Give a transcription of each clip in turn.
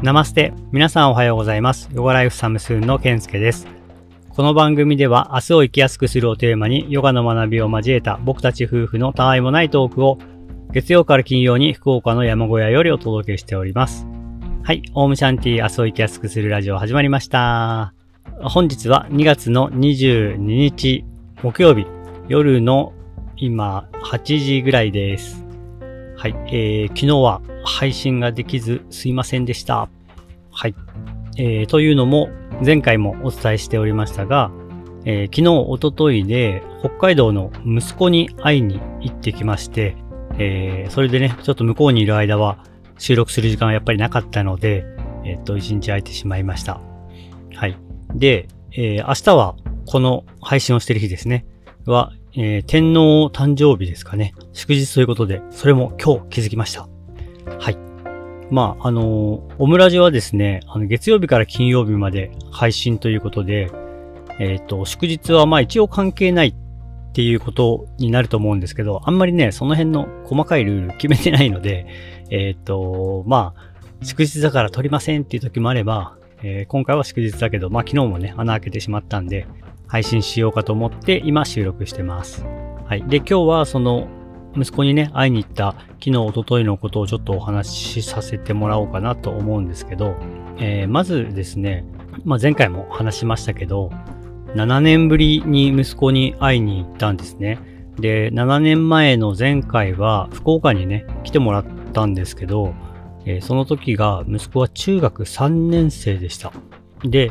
ナマステ。皆さんおはようございます。ヨガライフサムスーンのケンスケです。この番組では明日を生きやすくするをテーマにヨガの学びを交えた僕たち夫婦のたわいもないトークを月曜から金曜に福岡の山小屋よりお届けしております。はい。オウムシャンティ明日を生きやすくするラジオ始まりました。本日は2月の22日木曜日夜の今8時ぐらいです。はい。えー、昨日は配信ができずすいませんでした。はい。えー、というのも、前回もお伝えしておりましたが、えー昨日、おとといで、北海道の息子に会いに行ってきまして、えーそれでね、ちょっと向こうにいる間は、収録する時間はやっぱりなかったので、えっと、一日空いてしまいました。はい。で、えー明日は、この配信をしてる日ですね。は、えー天皇誕生日ですかね。祝日ということで、それも今日気づきました。はい。まあ、あのーオムラジはですね、あの、月曜日から金曜日まで配信ということで、えっ、と、祝日はまあ一応関係ないっていうことになると思うんですけど、あんまりね、その辺の細かいルール決めてないので、えっ、と、まあ、祝日だから撮りませんっていう時もあれば、えー今回は祝日だけど、まあ昨日もね、穴開けてしまったんで、配信しようかと思って今収録してます。はい。で、今日はその、息子にね、会いに行った昨日、一昨日のことをちょっとお話しさせてもらおうかなと思うんですけど、えーまずですね、まあ前回も話しましたけど、7年ぶりに息子に会いに行ったんですね。で、7年前の前回は福岡にね、来てもらったんですけど、えーその時が息子は中学3年生でした。で、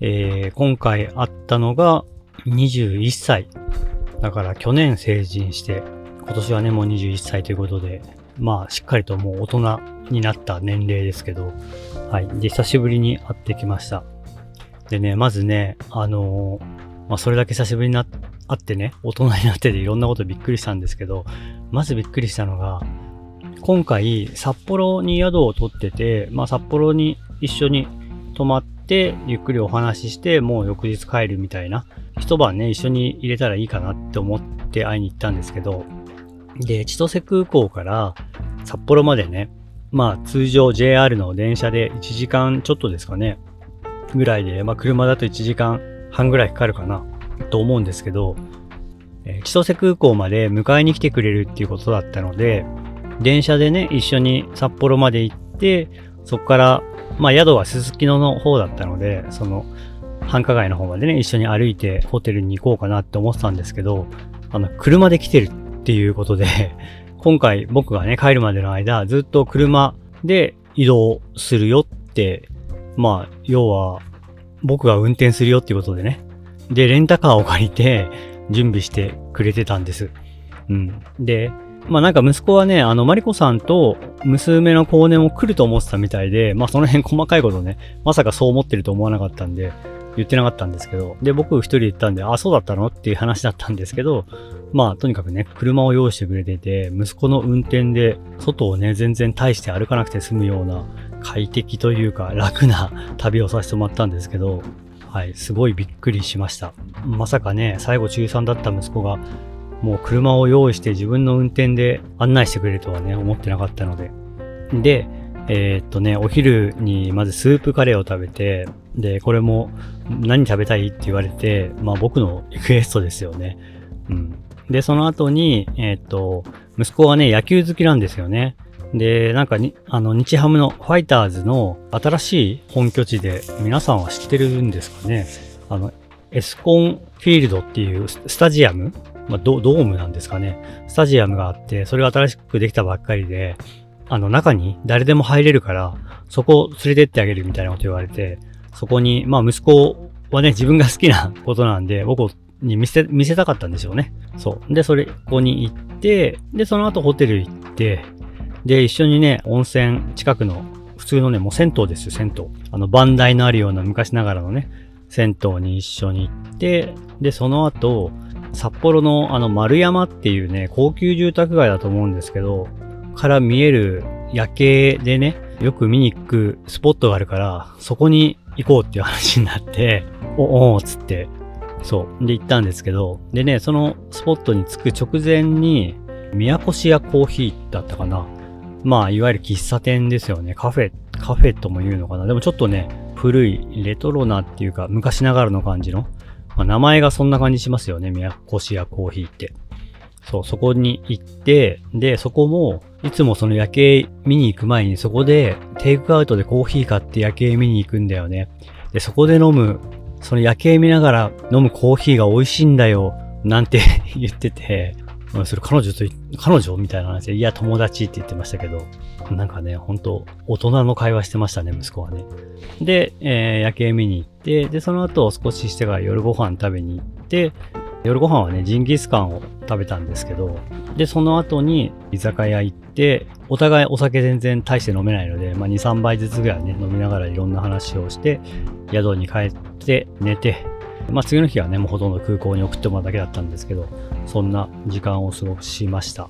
えー今回会ったのが21歳。だから去年成人して、今年はね、もう21歳ということで、まあ、しっかりともう大人になった年齢ですけど、はい。で、久しぶりに会ってきました。でね、まずね、あのーまあ、それだけ久しぶりにな会ってね、大人になってていろんなことびっくりしたんですけど、まずびっくりしたのが、今回、札幌に宿を取ってて、まあ、札幌に一緒に泊まって、ゆっくりお話しして、もう翌日帰るみたいな、一晩ね、一緒に入れたらいいかなって思って会いに行ったんですけど、で、千歳空港から札幌までね、まあ通常 JR の電車で1時間ちょっとですかね、ぐらいで、まあ車だと1時間半ぐらいかかるかな、と思うんですけど、え千歳空港まで迎えに来てくれるっていうことだったので、電車でね、一緒に札幌まで行って、そこから、まあ宿はすすきのの方だったので、その、繁華街の方までね、一緒に歩いてホテルに行こうかなって思ってたんですけど、あの、車で来てるっていうことで、今回僕がね、帰るまでの間、ずっと車で移動するよって、まあ、要は、僕が運転するよっていうことでね。で、レンタカーを借りて、準備してくれてたんです。うん。で、まあなんか息子はね、あの、マリコさんと娘の後年も来ると思ってたみたいで、まあその辺細かいことね、まさかそう思ってると思わなかったんで、言ってなかったんですけど、で、僕一人で行ったんで、あ、そうだったの？っていう話だったんですけど、まあ、とにかくね、車を用意してくれてて、息子の運転で、外をね、全然大して歩かなくて済むような、快適というか、楽な旅をさせてもらったんですけど、はい、すごいびっくりしました。まさかね、最後中3だった息子が、もう車を用意して自分の運転で案内してくれるとはね、思ってなかったので。で、えーっとね、お昼にまずスープカレーを食べて、で、これも何食べたいって言われて、まあ僕の リクエストですよね。うん。で、その後に、えーっと、息子はね、野球好きなんですよね。で、なんかに、あの、日ハムのファイターズの新しい本拠地で、皆さんは知ってるんですかねあの、エスコンフィールドっていうスタジアム？まあド、ドームなんですかね。スタジアムがあって、それが新しくできたばっかりで、あの、中に誰でも入れるから、そこを連れてってあげるみたいなこと言われて、そこに、まあ息子はね、自分が好きなことなんで、僕に見せ、見せたかったんでしょうね。そう。で、それ、ここに行って、で、その後ホテル行って、で、一緒にね、温泉近くの、普通のね、もう銭湯ですよ、銭湯。あの、番台のあるような昔ながらのね、銭湯に一緒に行って、で、その後、札幌のあの丸山っていうね、高級住宅街だと思うんですけど、から見える夜景でね、よく見に行くスポットがあるから、そこに行こうっていう話になって、お、おーっつって、そう。で行ったんですけど、でね、そのスポットに着く直前に、宮古市屋コーヒーだったかな。まあ、いわゆる喫茶店ですよね。カフェ、カフェとも言うのかな。でもちょっとね、古い、レトロなっていうか、昔ながらの感じの。まあ、名前がそんな感じしますよね。宮古市屋コーヒーって。そう、そこに行って、で、そこも、いつもその夜景見に行く前にそこでテイクアウトでコーヒー買って夜景見に行くんだよね。で、そこで飲む、その夜景見ながら飲むコーヒーが美味しいんだよ、なんて 言ってて、それ彼女と、彼女みたいな話で、いや、友達って言ってましたけど、なんかね、ほんと、大人の会話してましたね、息子はね。で、えー、夜景見に行って、で、その後少ししてから夜ご飯食べに行って、夜ご飯はね、ジンギスカンを食べたんですけど、で、その後に居酒屋行って、お互いお酒全然大して飲めないので、まあ、2、3杯ずつぐらいね、飲みながらいろんな話をして、宿に帰って寝て、まあ、次の日はね、もうほとんど空港に送ってもらうだけだったんですけど、そんな時間を過ごしました。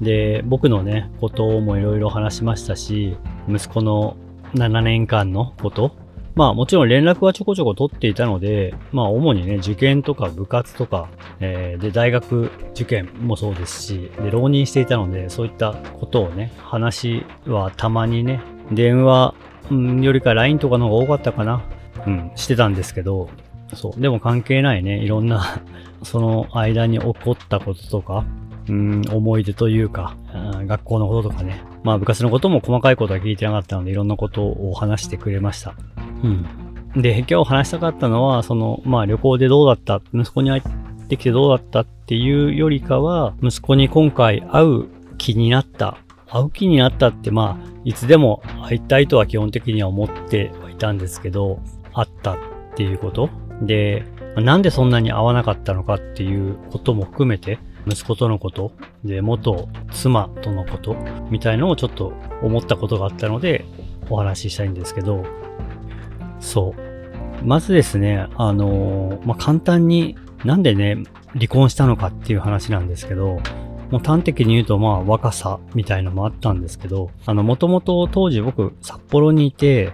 で、僕のね、こともいろいろ話しましたし、息子の7年間のことまあもちろん連絡はちょこちょこ取っていたので、まあ主にね、受験とか部活とか、えー、で、大学受験もそうですし、で、浪人していたので、そういったことをね、話はたまにね、電話、うん、よりか LINE とかの方が多かったかな、うん、してたんですけど、そう。でも関係ないね、いろんな その間に起こったこととか、うん、思い出というか、学校のこととかね。まあ部活のことも細かいことは聞いてなかったので、いろんなことを話してくれました。うん。で、今日話したかったのは、その、まあ旅行でどうだった？息子に会ってきてどうだったっていうよりかは、息子に今回会う気になった。会う気になったって、まあ、いつでも会いたいとは基本的には思ってはいたんですけど、会ったっていうこと？で、なんでそんなに会わなかったのかっていうことも含めて、息子とのこと、で、元妻とのこと、みたいのをちょっと思ったことがあったので、お話ししたいんですけど、そう。まずですね、あのー、まあ、簡単になんでね、離婚したのかっていう話なんですけど、もう端的に言うとまあ若さみたいのもあったんですけど、あの、もともと当時僕札幌にいて、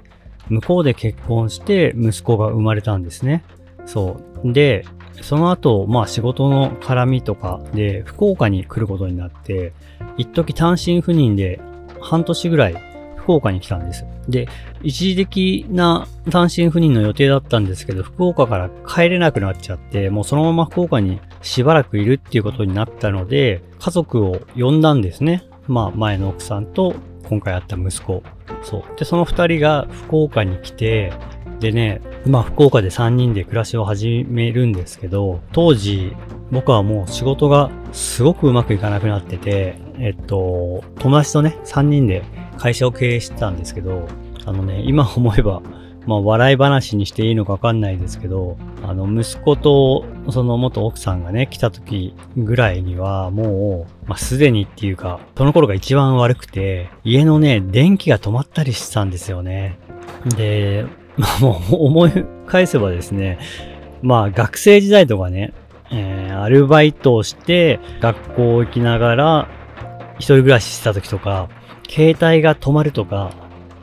向こうで結婚して息子が生まれたんですね。そう。で、その後、まあ仕事の絡みとかで福岡に来ることになって、一時単身赴任で半年ぐらい福岡に来たんです。で、一時的な単身赴任の予定だったんですけど、福岡から帰れなくなっちゃって、もうそのまま福岡にしばらくいるっていうことになったので、家族を呼んだんですね。まあ前の奥さんと今回会った息子。そう。で、その二人が福岡に来て、でね、まあ福岡で3人で暮らしを始めるんですけど、当時僕はもう仕事がすごくうまくいかなくなってて、えっと、友達とね、3人で会社を経営してたんですけど、あのね、今思えば、まあ笑い話にしていいのかわかんないですけど、あの息子とその元奥さんがね、来た時ぐらいにはもう、まあすでにっていうか、その頃が一番悪くて、家のね、電気が止まったりしてたんですよね。で、まあもう思い返せばですね、まあ学生時代とかね、えー、アルバイトをして学校行きながら一人暮らしした時とか、携帯が止まるとか、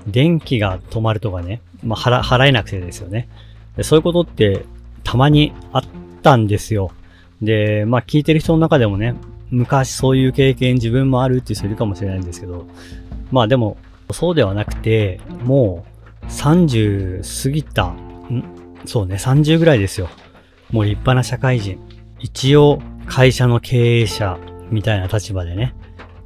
電気が止まるとかね、まあ払えなくてですよねで。そういうことってたまにあったんですよ。で、まあ聞いてる人の中でもね、昔そういう経験自分もあるっていう人いるかもしれないんですけど、まあでも、そうではなくて、もう30過ぎた、ん？そうね、30ぐらいですよ。もう立派な社会人。一応、会社の経営者みたいな立場でね。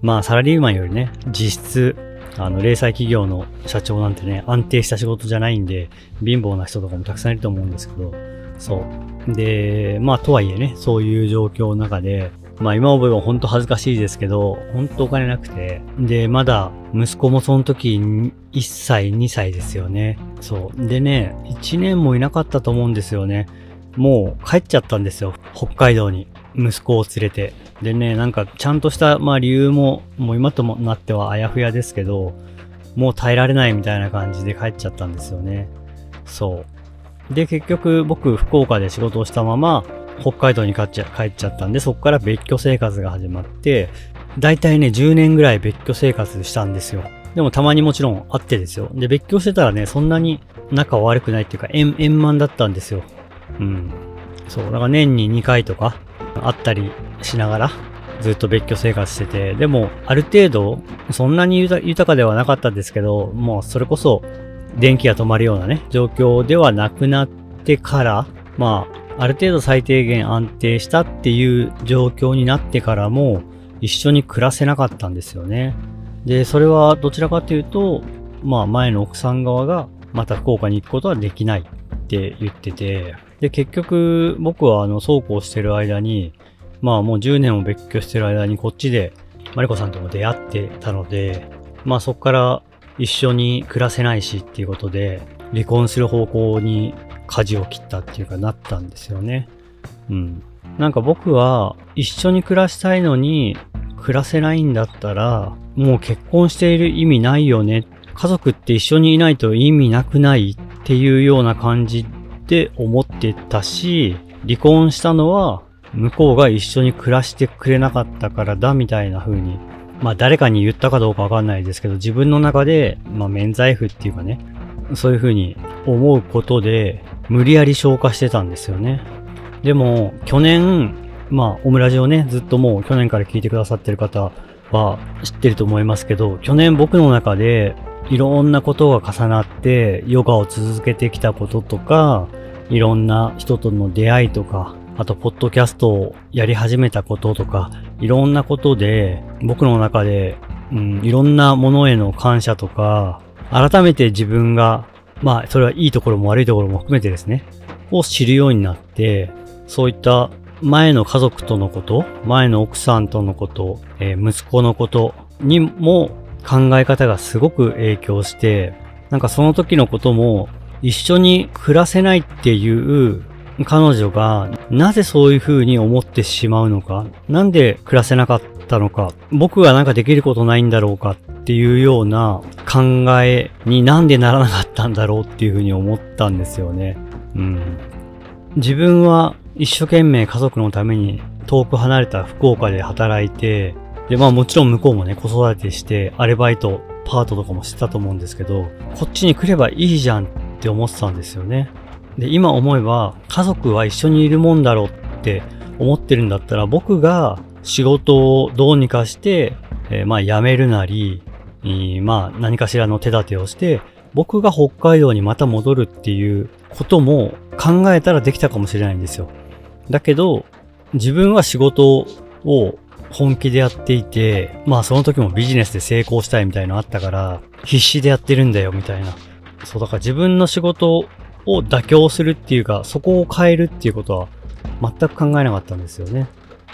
まあ、サラリーマンよりね、実質、あの、零細企業の社長なんてね、安定した仕事じゃないんで、貧乏な人とかもたくさんいると思うんですけど、そう。で、まあ、とはいえね、そういう状況の中で、まあ今思えば本当恥ずかしいですけど、本当お金なくて。で、まだ息子もその時1歳、2歳ですよね。そう。でね、1年もいなかったと思うんですよね。もう帰っちゃったんですよ。北海道に。息子を連れて。でね、なんかちゃんとした、まあ理由も、もう今ともなってはあやふやですけど、もう耐えられないみたいな感じで帰っちゃったんですよね。そう。で、結局僕福岡で仕事をしたまま、北海道に帰っちゃ帰っちゃったんで、そこから別居生活が始まって、だいたいね、10年ぐらい別居生活したんですよ。でもたまにもちろん会ってですよ。で、別居してたらね、そんなに仲悪くないっていうか、円、円満だったんですよ。うん。そう。だから年に2回とか、会ったりしながら、ずっと別居生活してて、でも、ある程度、そんなに豊かではなかったんですけど、もうそれこそ、電気が止まるようなね、状況ではなくなってから、まあ、ある程度最低限安定したっていう状況になってからも、一緒に暮らせなかったんですよね。で、それはどちらかというと、まあ前の奥さん側がまた福岡に行くことはできないって言ってて、で、結局僕はあの、そうこうしてる間に、まあもう10年も別居してる間にこっちでマリコさんとも出会ってたので、まあそっから一緒に暮らせないしっていうことで、離婚する方向に舵を切ったっていうかなったんですよね。うん。なんか僕は一緒に暮らしたいのに暮らせないんだったら、もう結婚している意味ないよね。家族って一緒にいないと意味なくないっていうような感じで思ってたし、離婚したのは向こうが一緒に暮らしてくれなかったからだみたいな風に、まあ誰かに言ったかどうかわかんないですけど、自分の中で、まあ免罪符っていうかね、そういう風に思うことで、無理やり消化してたんですよね。でも、去年、まあ、オムラジオね、ずっともう去年から聞いてくださってる方は知ってると思いますけど、去年僕の中でいろんなことが重なって、ヨガを続けてきたこととか、いろんな人との出会いとか、あと、ポッドキャストをやり始めたこととか、いろんなことで、僕の中で、うん、いろんなものへの感謝とか、改めて自分が、まあ、それはいいところも悪いところも含めてですね、を知るようになって、そういった前の家族とのこと、前の奥さんとのこと、えー、息子のことにも考え方がすごく影響して、なんかその時のことも一緒に暮らせないっていう彼女がなぜそういう風に思ってしまうのか、なんで暮らせなかったのか、僕がなんかできることないんだろうかっていうような考えになんでならなかったんだろうっていう風に思ったんですよね。うん。自分は一生懸命家族のために遠く離れた福岡で働いて、で、まあもちろん向こうもね、子育てして、アルバイト、パートとかもしてたと思うんですけど、こっちに来ればいいじゃんって思ってたんですよね。で、今思えば、家族は一緒にいるもんだろうって思ってるんだったら、僕が仕事をどうにかして、えー、まあ辞めるなり、えー、まあ何かしらの手立てをして、僕が北海道にまた戻るっていうことも考えたらできたかもしれないんですよ。だけど、自分は仕事を本気でやっていて、まあその時もビジネスで成功したいみたいのあったから、必死でやってるんだよみたいな。そう、だから自分の仕事を妥協するっていうか、そこを変えるっていうことは全く考えなかったんですよね。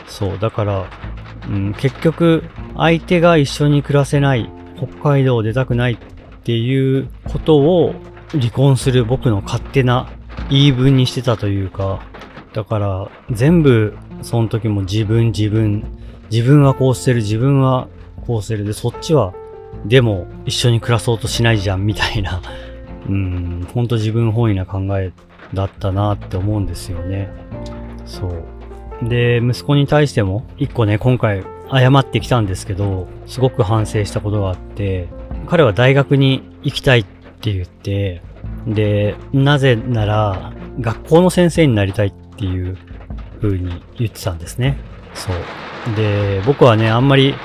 そう、だから、うん、結局、相手が一緒に暮らせない、北海道を出たくないっていうことを離婚する僕の勝手な言い分にしてたというか、だから全部その時も自分自分、自分はこうしてる、自分はこうしてるで、そっちはでも一緒に暮らそうとしないじゃんみたいな うん、ほんと自分本位な考えだったなって思うんですよね。そう。で、息子に対しても、一個ね、今回謝ってきたんですけど、すごく反省したことがあって、彼は大学に行きたいって言って、で、なぜなら、学校の先生になりたいっていう風に言ってたんですね。そう。で、僕はね、あんまり、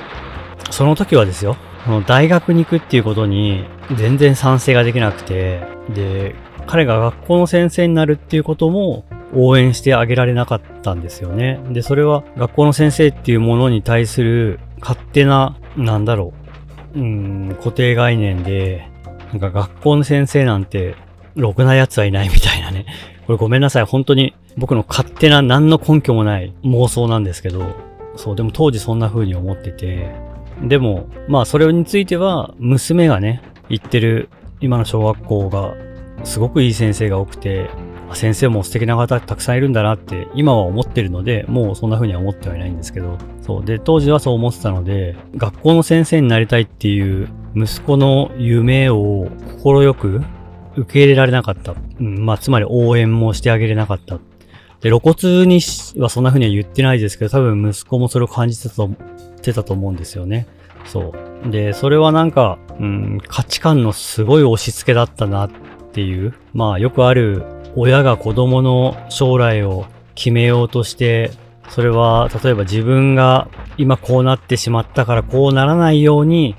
その時はですよ、大学に行くっていうことに全然賛成ができなくて、で、彼が学校の先生になるっていうことも応援してあげられなかったんですよね。で、それは学校の先生っていうものに対する勝手な、なんだろう、うん、固定概念で、なんか学校の先生なんて、ろくな奴はいないみたいなね。これごめんなさい。本当に僕の勝手な何の根拠もない妄想なんですけど、そう、でも当時そんな風に思ってて、でも、まあそれについては、娘がね、行ってる今の小学校が、すごくいい先生が多くて、先生も素敵な方たくさんいるんだなって今は思ってるので、もうそんな風には思ってはいないんですけど、そう。で、当時はそう思ってたので、学校の先生になりたいっていう息子の夢を快く受け入れられなかった。うん、まあ、つまり応援もしてあげれなかった。で、露骨にはそんな風には言ってないですけど、多分息子もそれを感じてたとてたと思うんですよね。そう。で、それはなんか、うん、価値観のすごい押し付けだったなっていう。まあ、よくある、親が子供の将来を決めようとして、それは、例えば自分が今こうなってしまったからこうならないように、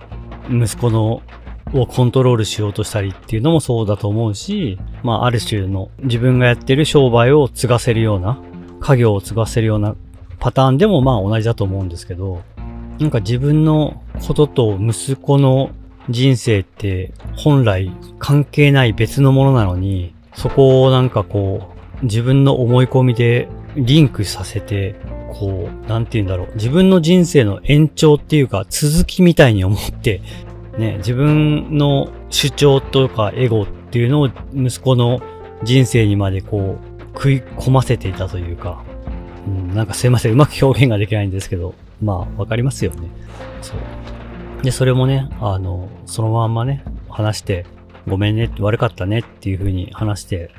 息子のをコントロールしようとしたりっていうのもそうだと思うし、まあある種の自分がやってる商売を継がせるような、家業を継がせるようなパターンでもまあ同じだと思うんですけど、なんか自分のことと息子の人生って本来関係ない別のものなのに、そこをなんかこう、自分の思い込みでリンクさせて、こう、なんて言うんだろう。自分の人生の延長っていうか続きみたいに思って、ね、自分の主張とかエゴっていうのを息子の人生にまでこう、食い込ませていたというか、うん、なんかすいません、うまく表現ができないんですけど、まあ、わかりますよね。そう。で、それもね、あの、そのまんまね、話して、ごめんねって、悪かったねっていう風に話して、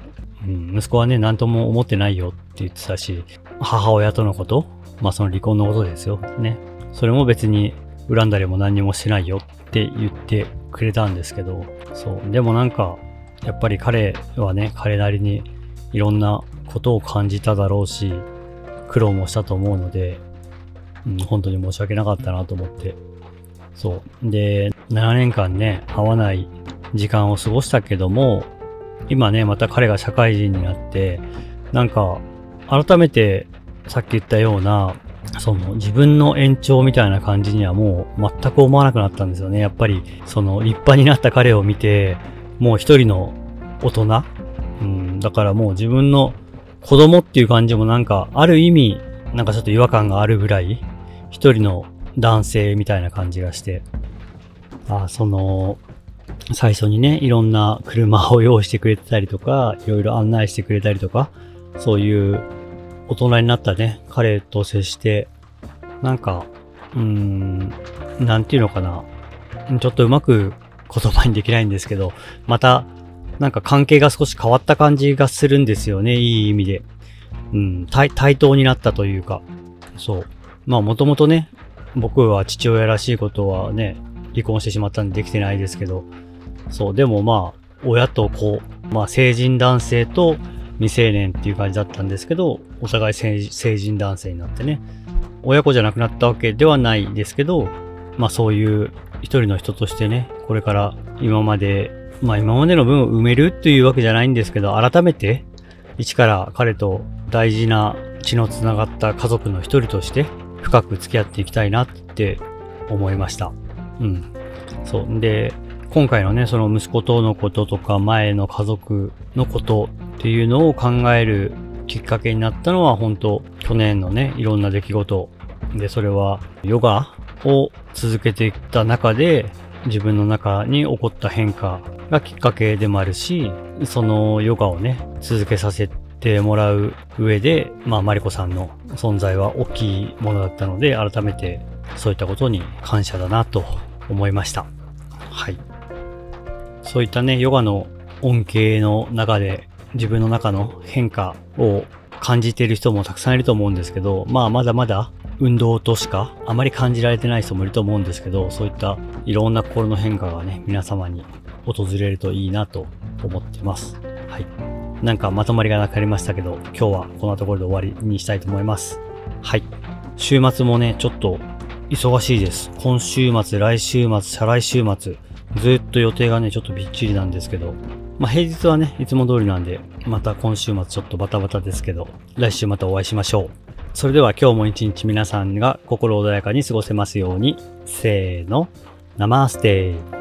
うん、息子はね、何とも思ってないよって言ってたし、母親とのこと、まあその離婚のことですよ。ね。それも別に恨んだりも何にもしないよって言ってくれたんですけど、そう。でもなんか、やっぱり彼はね、彼なりにいろんなことを感じただろうし、苦労もしたと思うので、うん、本当に申し訳なかったなと思って。そう。で、7年間ね、会わない時間を過ごしたけども、今ね、また彼が社会人になって、なんか、改めてさっき言ったような、その自分の延長みたいな感じにはもう全く思わなくなったんですよね。やっぱり、その立派になった彼を見て、もう一人の大人、うん、だからもう自分の子供っていう感じもなんか、ある意味、なんかちょっと違和感があるぐらい、一人の男性みたいな感じがして、あその、最初にね、いろんな車を用意してくれてたりとか、いろいろ案内してくれたりとか、そういう大人になったね、彼と接して、なんか、うーん、なんていうのかな。ちょっとうまく言葉にできないんですけど、また、なんか関係が少し変わった感じがするんですよね、いい意味で。うん、対対等になったというか。そう。まあもともとね、僕は父親らしいことはね、離婚してしまったんでできてないですけど、そう、でもまあ、親と子、まあ成人男性と未成年っていう感じだったんですけど、お互い成人男性になってね、親子じゃなくなったわけではないですけど、まあそういう一人の人としてね、これから今まで、まあ今までの分を埋めるっていうわけじゃないんですけど、改めて、一から彼と大事な血の繋がった家族の一人として深く付き合っていきたいなって思いました。うん。そう。で、今回のね、その息子とのこととか前の家族のことっていうのを考えるきっかけになったのは本当去年のね、いろんな出来事で、それはヨガを続けていった中で自分の中に起こった変化がきっかけでもあるし、そのヨガをね、続けさせてもらう上で、まあ、マリコさんの存在は大きいものだったので、改めてそういったことに感謝だなと思いました。はい。そういったね、ヨガの恩恵の中で自分の中の変化を感じている人もたくさんいると思うんですけど、まあまだまだ運動としかあまり感じられてない人もいると思うんですけど、そういったいろんな心の変化がね、皆様に訪れるといいなと思ってます。はい。なんかまとまりがなくなりましたけど、今日はこんなところで終わりにしたいと思います。はい。週末もね、ちょっと忙しいです。今週末、来週末、再来週末、ずっと予定がね、ちょっとびっちりなんですけど、まあ、平日はね、いつも通りなんで、また今週末ちょっとバタバタですけど、来週またお会いしましょう。それでは今日も一日皆さんが心穏やかに過ごせますように、せーの、ナマステー。